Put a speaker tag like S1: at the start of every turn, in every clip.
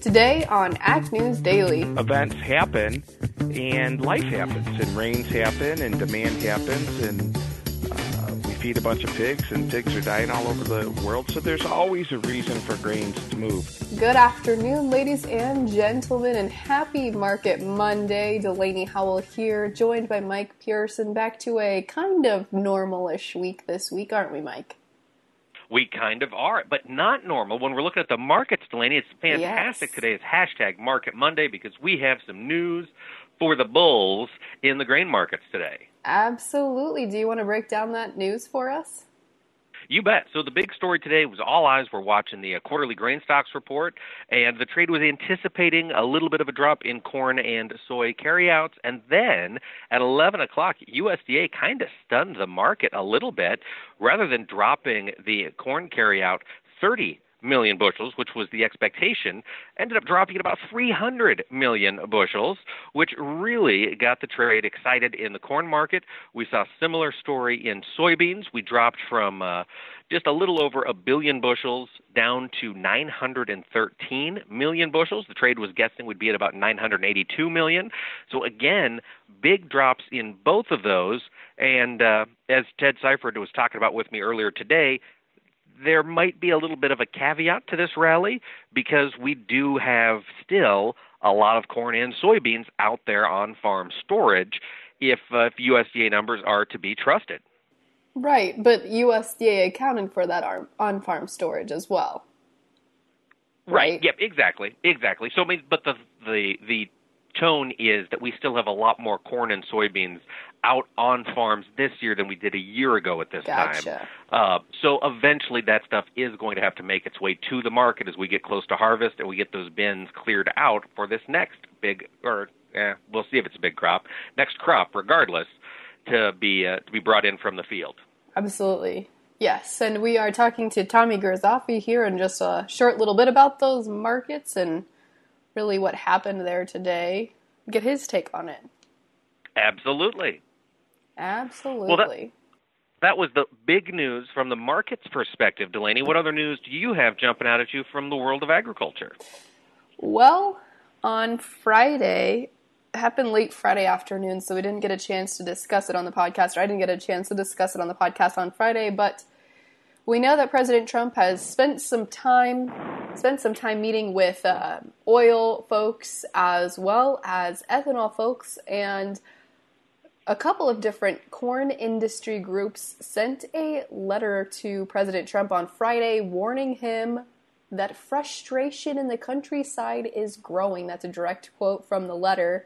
S1: Today on Ag News Daily.
S2: Events happen and life happens and rains happen and demand happens and uh, we feed a bunch of pigs and pigs are dying all over the world. So there's always a reason for grains to move.
S1: Good afternoon, ladies and gentlemen, and happy Market Monday. Delaney Howell here, joined by Mike Pearson. Back to a kind of normalish week this week, aren't we, Mike?
S3: We kind of are, but not normal. When we're looking at the markets, Delaney, it's fantastic.
S1: Yes.
S3: Today is hashtag Market Monday because we have some news for the bulls in the grain markets today.
S1: Absolutely. Do you want to break down that news for us?
S3: You bet. So the big story today was all eyes were watching the uh, quarterly grain stocks report, and the trade was anticipating a little bit of a drop in corn and soy carryouts. And then at 11 o'clock, USDA kind of stunned the market a little bit. Rather than dropping the corn carryout 30 million bushels, which was the expectation, ended up dropping at about 300 million bushels, which really got the trade excited in the corn market. We saw a similar story in soybeans. We dropped from uh, just a little over a billion bushels down to 913 million bushels. The trade was guessing would be at about 982 million. So again, big drops in both of those. And uh, as Ted Seifert was talking about with me earlier today, there might be a little bit of a caveat to this rally because we do have still a lot of corn and soybeans out there on farm storage if, uh, if USDA numbers are to be trusted.
S1: Right, but USDA accounted for that on farm storage as well.
S3: Right.
S1: Right.
S3: Yep. Exactly. Exactly. So, I mean, but the the the tone is that we still have a lot more corn and soybeans out on farms this year than we did a year ago at this
S1: Gotcha.
S3: time. Uh, so eventually, that stuff is going to have to make its way to the market as we get close to harvest and we get those bins cleared out for this next big, or eh, we'll see if it's a big crop, next crop, regardless, to be uh, to be brought in from the field.
S1: Absolutely. Yes, and we are talking to Tommy Grisafi here in just a short little bit about those markets and really what happened there today. Get his take on it.
S3: Absolutely.
S1: Absolutely.
S3: Well, That was the big news from the market's perspective, Delaney. What other news do you have jumping out at you from the world of agriculture?
S1: Well, on Friday, it happened late Friday afternoon, so we didn't get a chance to discuss it on the podcast, or I didn't get a chance to discuss it on the podcast on Friday, but we know that President Trump has spent some time spent some time meeting with uh, oil folks as well as ethanol folks and a couple of different corn industry groups sent a letter to President Trump on Friday warning him that frustration in the countryside is growing. That's a direct quote from the letter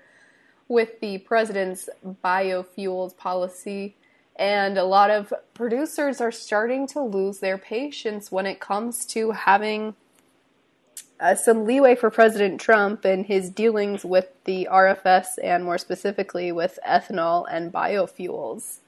S1: with the president's biofuels policy. And a lot of producers are starting to lose their patience when it comes to having uh, some leeway for President Trump in his dealings with the RFS and more specifically with ethanol and biofuels.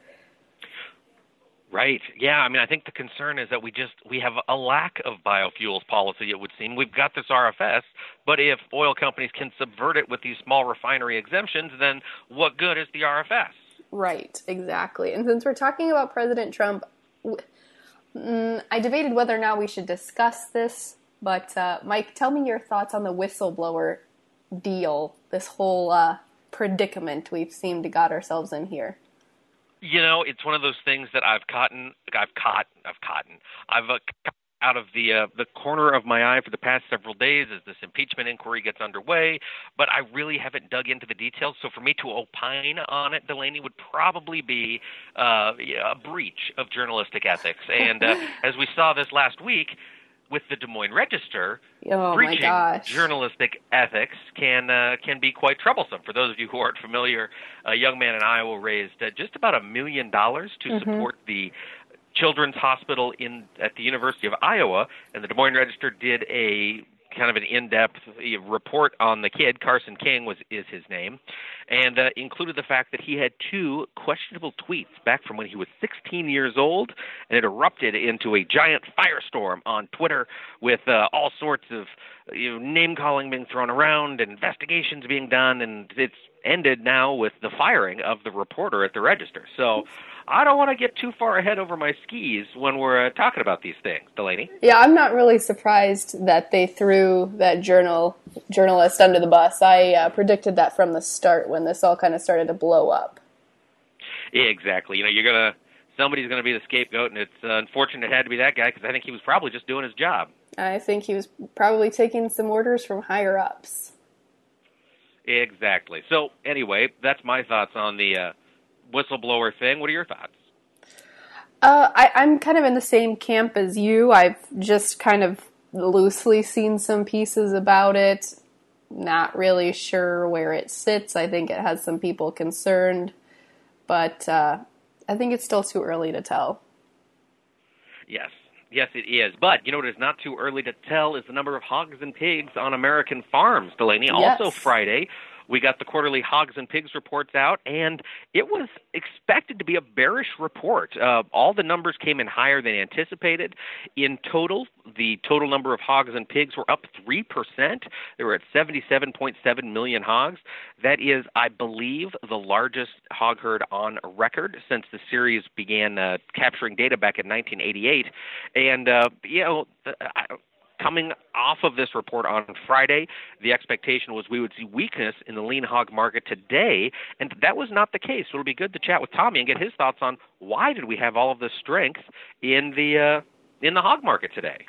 S3: Right. Yeah. I mean, I think the concern is that we just we have a lack of biofuels policy. It would seem we've got this RFS, but if oil companies can subvert it with these small refinery exemptions, then what good is the RFS?
S1: Right. Exactly. And since we're talking about President Trump, mm, I debated whether or not we should discuss this. But uh, Mike, tell me your thoughts on the whistleblower deal. This whole uh, predicament we've seemed to got ourselves in here.
S3: You know, it's one of those things that I've caught, I've caught, I've caught, I've uh, out of the uh, the corner of my eye for the past several days as this impeachment inquiry gets underway. But I really haven't dug into the details. So for me to opine on it, Delaney would probably be uh, a breach of journalistic ethics. And uh, as we saw this last week, with the Des Moines Register,
S1: oh
S3: breaching journalistic ethics can uh, can be quite troublesome. For those of you who aren't familiar, a young man in Iowa raised uh, just about a million dollars to
S1: mm-hmm.
S3: support the Children's Hospital in at the University of Iowa, and the Des Moines Register did a kind of an in-depth report on the kid. Carson King was is his name, and uh, included the fact that he had two questionable tweets back from when he was 16 years old, and it erupted into a giant firestorm on Twitter with uh, all sorts of you know, name calling being thrown around, investigations being done, and it's ended now with the firing of the reporter at the Register. So I don't want to get too far ahead over my skis when we're uh, talking about these things, Delaney.
S1: Yeah, I'm not really surprised that they threw that journal journalist under the bus. I uh, predicted that from the start when this all kind of started to blow up.
S3: Exactly. You know, you're gonna somebody's gonna be the scapegoat, and it's uh, unfortunate it had to be that guy because I think he was probably just doing his job.
S1: I think he was probably taking some orders from higher ups.
S3: Exactly. So anyway, that's my thoughts on the uh, whistleblower thing. What are your thoughts?
S1: Uh, I, I'm kind of in the same camp as you. I've just kind of loosely seen some pieces about it. Not really sure where it sits. I think it has some people concerned, but uh, I think it's still too early to tell.
S3: Yes, yes, it is. But you know what is not too early to tell is the number of hogs and pigs on American farms, Delaney.
S1: Yes.
S3: Also Friday, we got the quarterly hogs and pigs reports out, and it was expected to be a bearish report. Uh, all the numbers came in higher than anticipated. In total, the total number of hogs and pigs were up 3%. They were at 77.7 million hogs. That is, I believe, the largest hog herd on record since the series began uh, capturing data back in 1988. And, uh, you know, I, coming off of this report on Friday, the expectation was we would see weakness in the lean hog market today, and that was not the case. So it'll be good to chat with Tommy and get his thoughts on why did we have all of this strength in the uh, in the hog market today.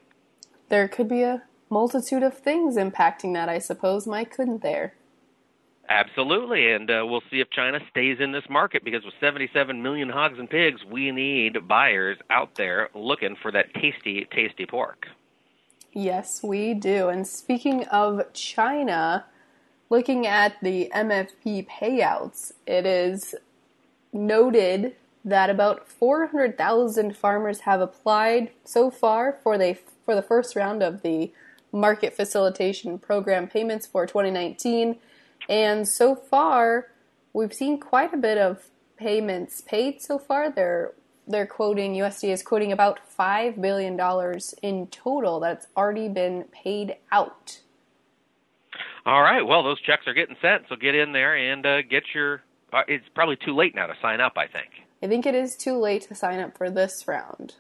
S1: There could be a multitude of things impacting that, I suppose, Mike, couldn't there?
S3: Absolutely, and uh, we'll see if China stays in this market because with 77 million hogs and pigs, we need buyers out there looking for that tasty, tasty pork.
S1: Yes, we do. And speaking of China, looking at the MFP payouts, it is noted that about 400,000 farmers have applied so far for the for the first round of the market facilitation program payments for 2019 and so far we've seen quite a bit of payments paid so far they're they're quoting USDA is quoting about five billion dollars in total that's already been paid out.
S3: All right. Well, those checks are getting sent, so get in there and uh, get your. Uh, it's probably too late now to sign up. I think.
S1: I think it is too late to sign up for this round.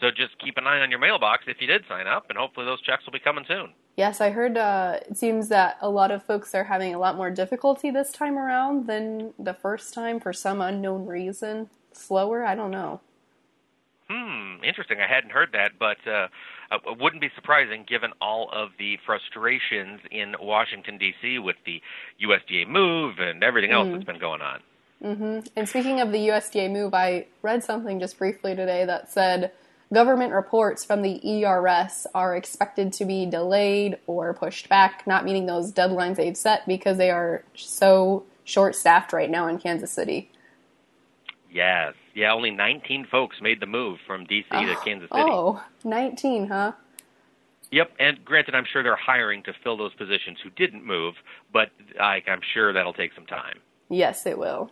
S3: So just keep an eye on your mailbox if you did sign up, and hopefully those checks will be coming soon.
S1: Yes, I heard uh, it seems that a lot of folks are having a lot more difficulty this time around than the first time for some unknown reason slower? I don't know.
S3: Hmm, interesting. I hadn't heard that, but uh, it wouldn't be surprising given all of the frustrations in Washington D.C. with the USDA move and everything else mm. that's been going on.
S1: Mm-hmm. And speaking of the USDA move, I read something just briefly today that said government reports from the ERS are expected to be delayed or pushed back, not meeting those deadlines they've set because they are so short staffed right now in Kansas City.
S3: Yes. Yeah, only 19 folks made the move from D.C. Oh, to Kansas City.
S1: Oh, 19, huh?
S3: Yep, and granted, I'm sure they're hiring to fill those positions who didn't move, but I, I'm sure that'll take some time.
S1: Yes, it will.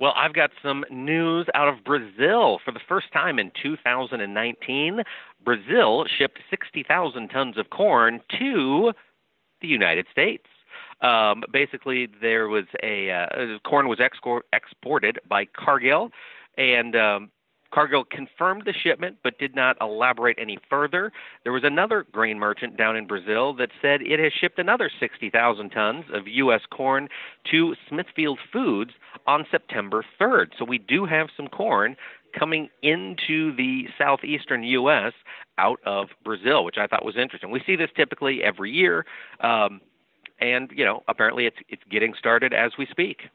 S3: Well, I've got some news out of Brazil. For the first time in 2019, Brazil shipped 60,000 tons of corn to the United States. Um, basically, there was a uh, corn was export, exported by Cargill, and um, Cargill confirmed the shipment but did not elaborate any further. There was another grain merchant down in Brazil that said it has shipped another 60,000 tons of U.S. corn to Smithfield Foods on September 3rd. So we do have some corn coming into the southeastern U.S. out of Brazil, which I thought was interesting. We see this typically every year. Um, and you know apparently it's it's getting started as we speak.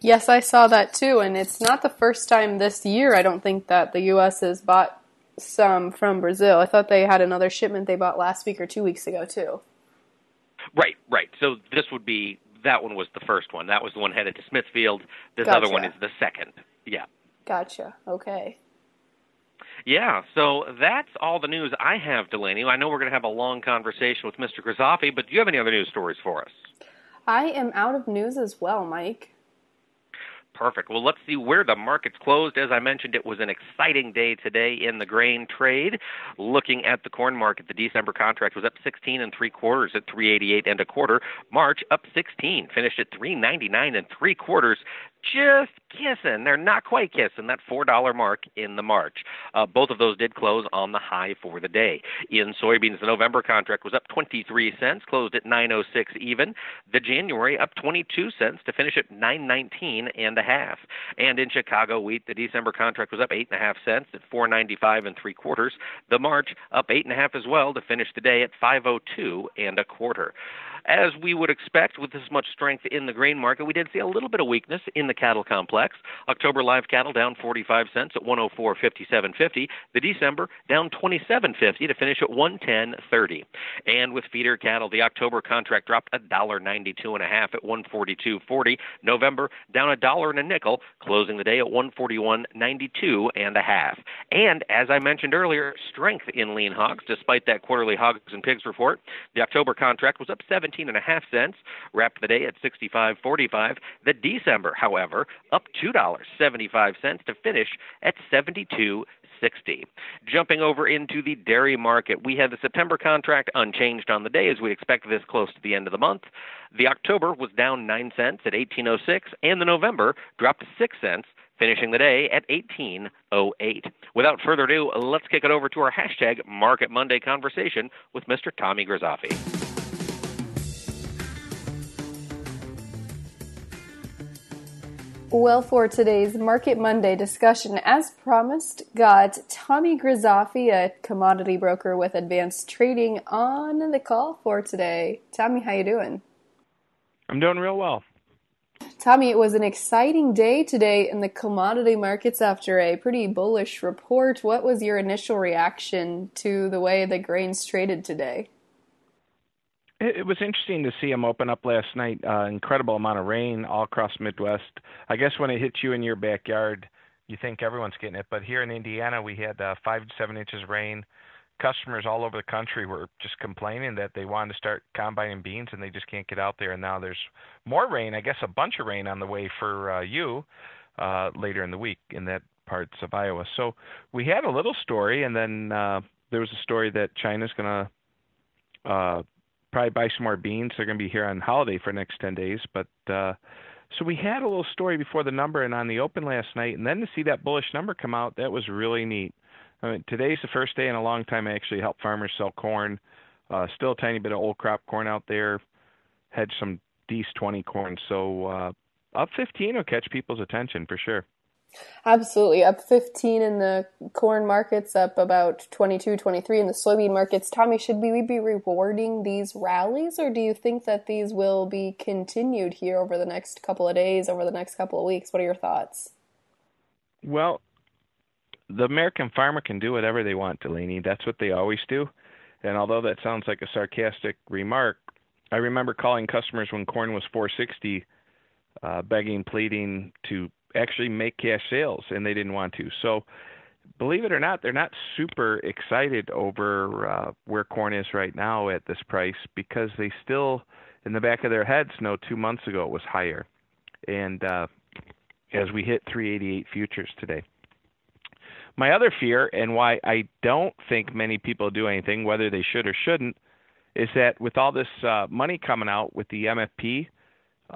S1: Yes, I saw that too, and it's not the first time this year. I don't think that the U.S. has bought some from Brazil. I thought they had another shipment they bought last week or two weeks ago too.
S3: Right, right. So this would be that one was the first one. That was the one headed to Smithfield. This gotcha. other one is the second. Yeah.
S1: Gotcha. Okay.
S3: Yeah, so that's all the news I have, Delaney. I know we're going to have a long conversation with Mr. Grisafi, but do you have any other news stories for us?
S1: I am out of news as well, Mike.
S3: Perfect. Well, let's see where the markets closed. As I mentioned, it was an exciting day today in the grain trade. Looking at the corn market, the December contract was up 16 and three quarters at 388 and a quarter. March up 16, finished at 399 and three quarters. Just kissing. They're not quite kissing that $4 mark in the March. Uh, both of those did close on the high for the day. In soybeans, the November contract was up 23 cents, closed at 9.06 even. The January up 22 cents to finish at 9.19 and a half. And in Chicago wheat, the December contract was up eight and a half cents at 4.95 and three quarters. The March up eight and a half as well to finish the day at 5.02 and a quarter. As we would expect with this much strength in the grain market, we did see a little bit of weakness in the cattle complex. October live cattle down 45 cents at 104.57.50. The December down 27.50 to finish at 110.30. And with feeder cattle, the October contract dropped a dollar 92 and a half at 142.40. November down a dollar and a nickel, closing the day at 141.92 and a half. And as I mentioned earlier, strength in lean hogs despite that quarterly hogs and pigs report. The October contract was up 7 17 and a half cents, wrapped the day at 65.45. The December, however, up $2.75 to finish at 72 60. Jumping over into the dairy market, we had the September contract unchanged on the day as we expect this close to the end of the month. The October was down 9 cents at 1806 and the November dropped 6 cents finishing the day at 1808. Without further ado, let's kick it over to our hashtag Market Monday conversation with Mr. Tommy Grisafi.
S1: Well, for today's Market Monday discussion, as promised, got Tommy Grisafi, a commodity broker with Advanced Trading, on the call for today. Tommy, how you doing?
S2: I'm doing real well.
S1: Tommy, it was an exciting day today in the commodity markets after a pretty bullish report. What was your initial reaction to the way the grains traded today?
S2: It was interesting to see them open up last night. Uh, incredible amount of rain all across Midwest. I guess when it hits you in your backyard, you think everyone's getting it. But here in Indiana, we had uh, five to seven inches rain. Customers all over the country were just complaining that they wanted to start combining beans and they just can't get out there. And now there's more rain. I guess a bunch of rain on the way for uh, you uh, later in the week in that parts of Iowa. So we had a little story, and then uh, there was a story that China's going to uh, probably buy some more beans. They're going to be here on holiday for the next 10 days. But uh, so we had a little story before the number and on the open last night, and then to see that bullish number come out, that was really neat. I mean, today's the first day in a long time I actually helped farmers sell corn. Uh, still a tiny bit of old crop corn out there. Had some D's 20 corn, so uh, up 15 will catch people's attention for sure.
S1: Absolutely. Up 15 in the corn markets, up about 22, 23 in the soybean markets. Tommy, should we be rewarding these rallies or do you think that these will be continued here over the next couple of days, over the next couple of weeks? What are your thoughts?
S2: Well, the American farmer can do whatever they want, Delaney. That's what they always do. And although that sounds like a sarcastic remark, I remember calling customers when corn was 460, uh, begging, pleading to actually make cash sales, and they didn't want to. So, believe it or not, they're not super excited over uh, where corn is right now at this price because they still, in the back of their heads, know two months ago it was higher, and uh, as we hit 388 futures today. My other fear, and why I don't think many people do anything, whether they should or shouldn't, is that with all this uh, money coming out with the MFP,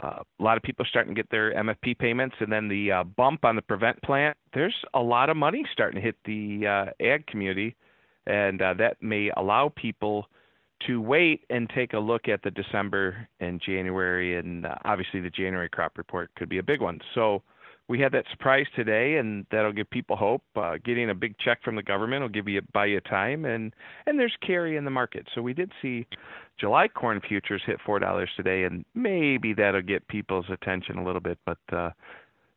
S2: uh, a lot of people starting to get their MFP payments, and then the uh, bump on the prevent plant. There's a lot of money starting to hit the uh, ag community, and uh, that may allow people to wait and take a look at the December and January, and uh, obviously the January crop report could be a big one. So we had that surprise today, and that'll give people hope. Uh, getting a big check from the government will give you buy you time, and and there's carry in the market. So we did see July corn futures hit four dollars today, and maybe that'll get people's attention a little bit. But uh,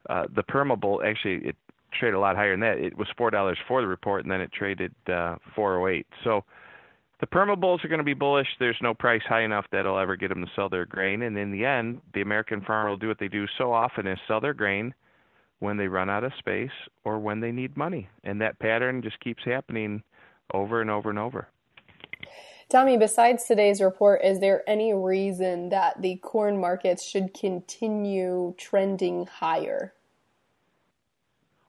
S2: uh, the permabull actually it traded a lot higher than that. It was four dollars for the report, and then it traded uh, four oh eight. So the permabulls are going to be bullish. There's no price high enough that'll ever get them to sell their grain, and in the end, the American farmer will do what they do so often: is sell their grain when they run out of space or when they need money. And that pattern just keeps happening over and over and over.
S1: Tommy, besides today's report, is there any reason that the corn markets should continue trending higher?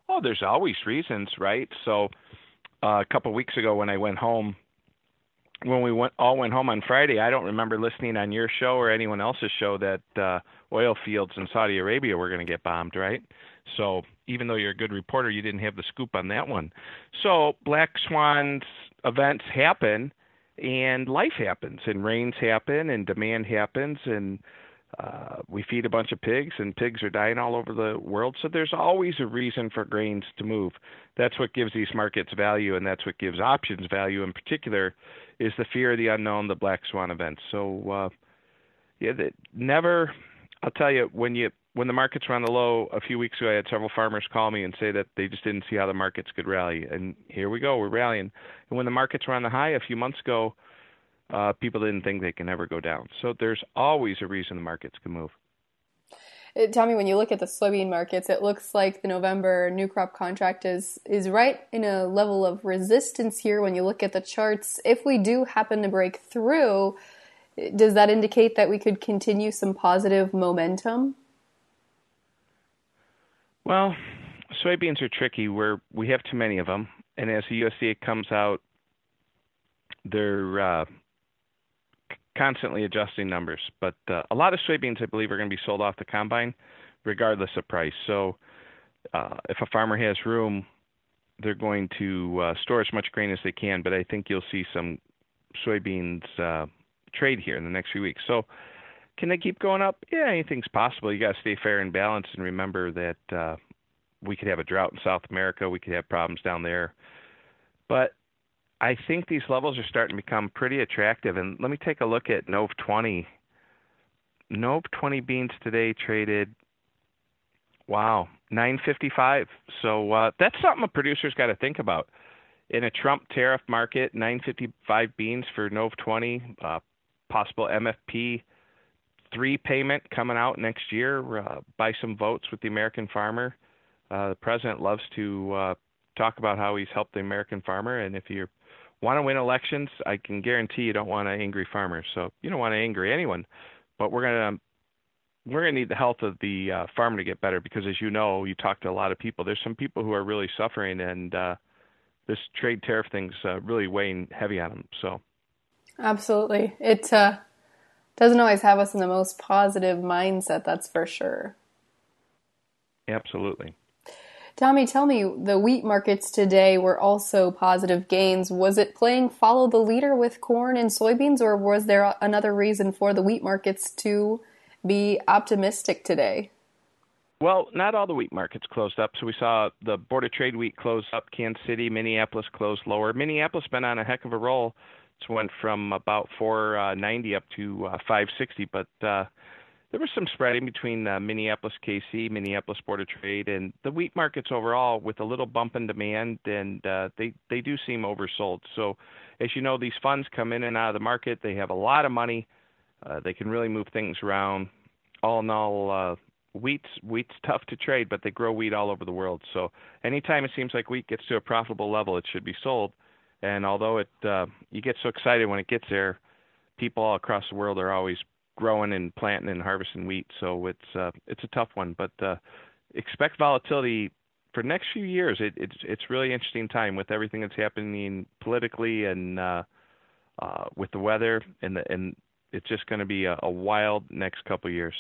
S2: Oh, there's always reasons, right? So, uh, a couple of weeks ago when I went home, when we went all went home on Friday, I don't remember listening on your show or anyone else's show that uh, oil fields in Saudi Arabia were going to get bombed, right? So even though you're a good reporter, you didn't have the scoop on that one. So black swans events happen, and life happens, and rains happen, and demand happens, and uh, we feed a bunch of pigs, and pigs are dying all over the world. So there's always a reason for grains to move. That's what gives these markets value, and that's what gives options value in particular, is the fear of the unknown, the black swan events. So uh, yeah, that never. I'll tell you when you when the markets were on the low a few weeks ago, I had several farmers call me and say that they just didn't see how the markets could rally. And here we go, we're rallying. And when the markets were on the high a few months ago, uh, people didn't think they can ever go down. So there's always a reason the markets can move.
S1: It, Tommy, when you look at the soybean markets, it looks like the November new crop contract is is right in a level of resistance here. When you look at the charts, if we do happen to break through, does that indicate that we could continue some positive momentum?
S2: Well, soybeans are tricky. Where we have too many of them, and as the USDA comes out, they're uh, constantly adjusting numbers. But uh, a lot of soybeans, I believe, are going to be sold off the combine, regardless of price. So uh, if a farmer has room, they're going to uh, store as much grain as they can. But I think you'll see some soybeans uh, trade here in the next few weeks. So can they keep going up? Yeah, anything's possible. You got to stay fair and balanced, and remember that uh, we could have a drought in South America. We could have problems down there. But I think these levels are starting to become pretty attractive. And let me take a look at Nov 20. Nov 20 beans today traded, wow, 955. So uh, that's something a producer's got to think about. In a Trump tariff market, 955 beans for Nov 20, uh, possible MFP three payment coming out next year. Uh, buy some votes with the American farmer. Uh, the president loves to uh, talk about how he's helped the American farmer, and if you want to win elections, I can guarantee you don't want an angry farmer. So you don't want to angry anyone, but we're gonna we're gonna need the health of the uh, farmer to get better because, as you know, you talk to a lot of people. There's some people who are really suffering, and uh, this trade tariff thing's uh, really weighing heavy on them. So
S1: absolutely, it uh, doesn't always have us in the most positive mindset. That's for sure.
S2: Absolutely.
S1: Tommy, tell me, the wheat markets today were also positive gains. Was it playing follow the leader with corn and soybeans, or was there another reason for the wheat markets to be optimistic today?
S2: Well, not all the wheat markets closed up. So we saw the Board of Trade wheat close up. Kansas City, Minneapolis closed lower. Minneapolis been on a heck of a roll. It's went from about 490 up to uh, 560, but uh, there was some spreading between uh, Minneapolis KC, Minneapolis Board of Trade, and the wheat markets overall, with a little bump in demand, and uh, they they do seem oversold. So, as you know, these funds come in and out of the market. They have a lot of money. Uh, they can really move things around. All in all, uh, wheat's wheat's tough to trade, but they grow wheat all over the world. So, anytime it seems like wheat gets to a profitable level, it should be sold. And although it uh, you get so excited when it gets there, people all across the world are always growing and planting and harvesting wheat. So it's uh, it's a tough one, but uh, expect volatility for next few years. It, it's it's really interesting time with everything that's happening politically and uh, uh, with the weather, and the, and it's just going to be a, a wild next couple years.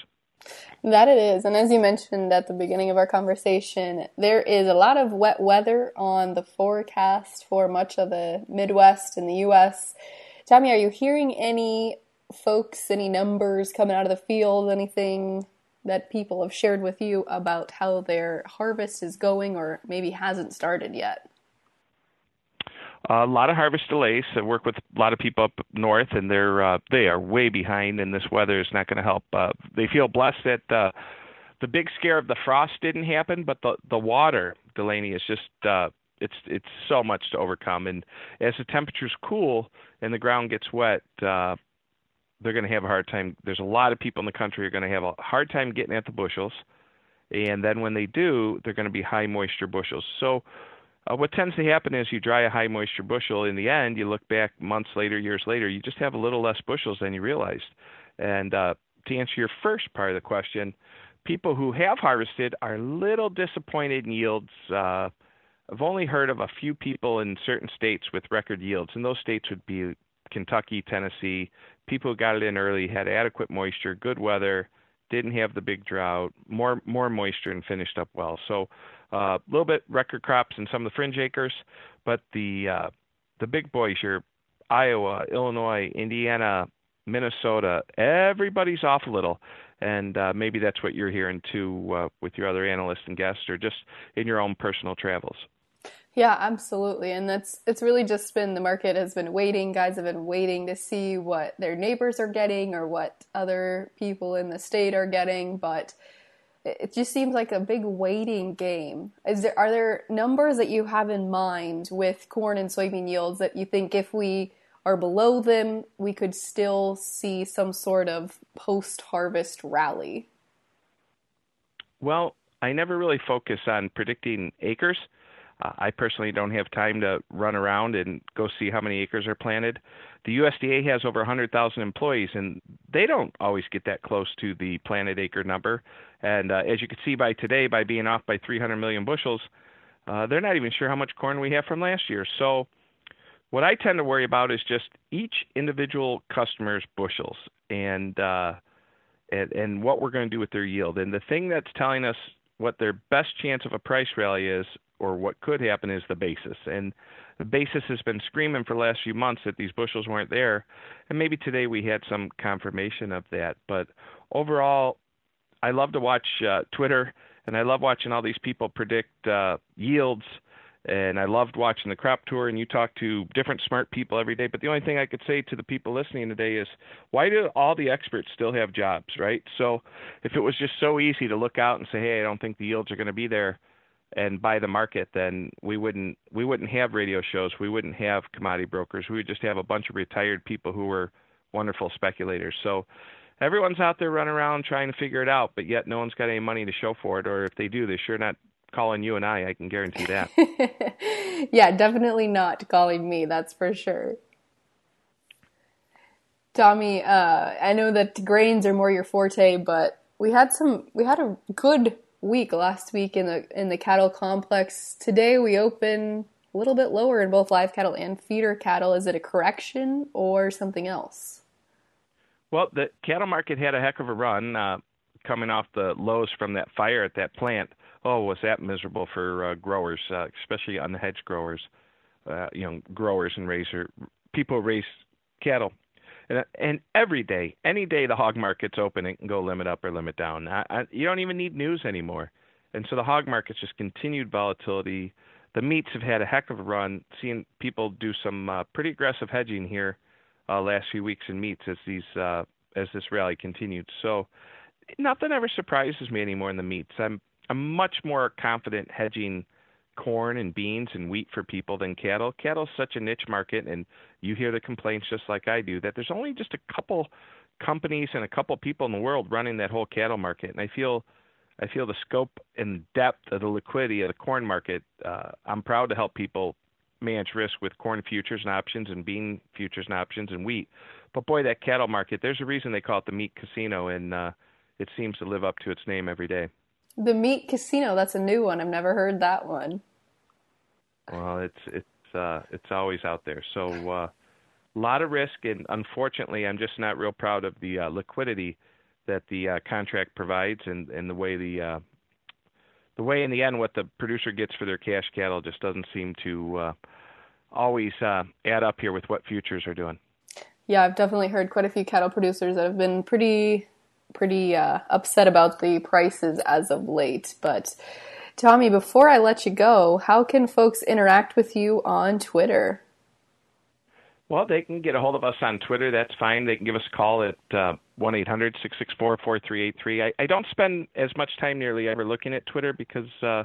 S1: That it is. And as you mentioned at the beginning of our conversation, there is a lot of wet weather on the forecast for much of the Midwest in the U.S. Tommy, are you hearing any folks, any numbers coming out of the field, anything that people have shared with you about how their harvest is going or maybe hasn't started yet?
S2: a lot of harvest delays. I work with a lot of people up north, and they're uh, they are way behind, and this weather is not going to help. Uh, they feel blessed that uh, the big scare of the frost didn't happen, but the the water, Delaney, is just uh, it's it's so much to overcome. And as the temperatures cool and the ground gets wet, uh, they're going to have a hard time. There's a lot of people in the country are going to have a hard time getting at the bushels, and then when they do, they're going to be high moisture bushels. So, uh, what tends to happen is you dry a high moisture bushel. In the end, you look back months later, years later, you just have a little less bushels than you realized. And uh, to answer your first part of the question, people who have harvested are a little disappointed in yields. Uh, I've only heard of a few people in certain states with record yields, and those states would be Kentucky, Tennessee, people got it in early had adequate moisture, good weather, didn't have the big drought, more more moisture, and finished up well. So a uh, little bit record crops in some of the fringe acres, but the uh, the big boys, your Iowa, Illinois, Indiana, Minnesota, everybody's off a little, and uh, maybe that's what you're hearing too uh, with your other analysts and guests, or just in your own personal travels.
S1: Yeah, absolutely. And that's it's really just been the market has been waiting, guys have been waiting to see what their neighbors are getting or what other people in the state are getting, but it just seems like a big waiting game. Is there are there numbers that you have in mind with corn and soybean yields that you think if we are below them, we could still see some sort of post-harvest rally?
S2: Well, I never really focus on predicting acres. I personally don't have time to run around and go see how many acres are planted. The USDA has over 100,000 employees, and they don't always get that close to the planted acre number. And uh, as you can see by today, by being off by 300 million bushels, uh, they're not even sure how much corn we have from last year. So, what I tend to worry about is just each individual customer's bushels and uh, and, and what we're going to do with their yield. And the thing that's telling us what their best chance of a price rally is or what could happen is the basis. And the basis has been screaming for the last few months that these bushels weren't there. And maybe today we had some confirmation of that. But overall, I love to watch uh, Twitter and I love watching all these people predict uh, yields. And I loved watching the crop tour, and you talk to different smart people every day. But the only thing I could say to the people listening today is, why do all the experts still have jobs, right? So, if it was just so easy to look out and say, hey, I don't think the yields are going to be there, and buy the market, then we wouldn't we wouldn't have radio shows, we wouldn't have commodity brokers. We would just have a bunch of retired people who were wonderful speculators. So everyone's out there running around trying to figure it out, but yet no one's got any money to show for it, or if they do, they're sure not calling you and I. I can guarantee that.
S1: yeah, definitely not calling me. That's for sure. Tommy, uh, I know that grains are more your forte, but we had some. We had a good week last week in the in the cattle complex. Today we open a little bit lower in both live cattle and feeder cattle. Is it a correction or something else?
S2: Well, the cattle market had a heck of a run uh, coming off the lows from that fire at that plant. Oh, was that miserable for uh, growers, uh, especially on the hedge growers, uh, you know, growers and raiser people raise cattle. And, and every day, any day the hog market's open, it can go limit up or limit down. I, I, you don't even need news anymore. And so the hog market's just continued volatility. The meats have had a heck of a run. Seeing people do some uh, pretty aggressive hedging here uh, last few weeks in meats as these uh, as this rally continued. So nothing ever surprises me anymore in the meats. I'm I'm much more confident hedging corn and beans and wheat for people than cattle. Cattle is such a niche market, and you hear the complaints just like I do that there's only just a couple companies and a couple people in the world running that whole cattle market, and I feel I feel the scope and depth of the liquidity of the corn market. Uh, I'm proud to help people manage risk with corn futures and options and bean futures and options and wheat. But boy, that cattle market, there's a reason they call it the meat casino, and uh, it seems to live up to its name every day.
S1: The meat casino, that's a new one. I've never heard that one.
S2: Well, it's it's uh, it's always out there. So uh, a lot of risk, and unfortunately, I'm just not real proud of the uh, liquidity that the uh, contract provides, and and the way the uh, the way in the end what the producer gets for their cash cattle just doesn't seem to uh, always uh, add up here with what futures are doing.
S1: Yeah, I've definitely heard quite a few cattle producers that have been pretty pretty uh, upset about the prices as of late, but Tommy, before I let you go, how can folks interact with you on Twitter?
S2: Well, they can get a hold of us on Twitter. That's fine. They can give us a call at uh, one eight hundred six six four four three eight three. I don't spend as much time nearly ever looking at Twitter because, uh,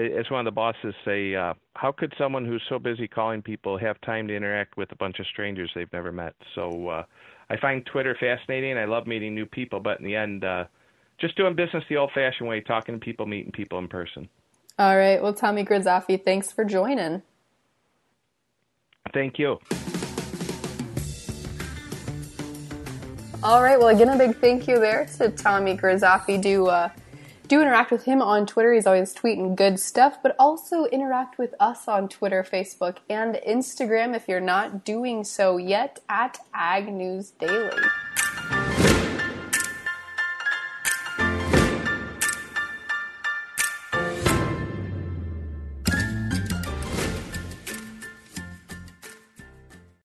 S2: as one of the bosses say, uh, how could someone who's so busy calling people have time to interact with a bunch of strangers they've never met? So uh, I find Twitter fascinating. I love meeting new people, but in the end, uh, just doing business the old fashioned way, talking to people, meeting people in person.
S1: All right. Well, Tommy Grisafi, thanks for joining.
S2: Thank you.
S1: All right. Well, again, a big thank you there to Tommy Grisafi. Do uh, do interact with him on Twitter. He's always tweeting good stuff, but also interact with us on Twitter, Facebook, and Instagram if you're not doing so yet at Ag News Daily.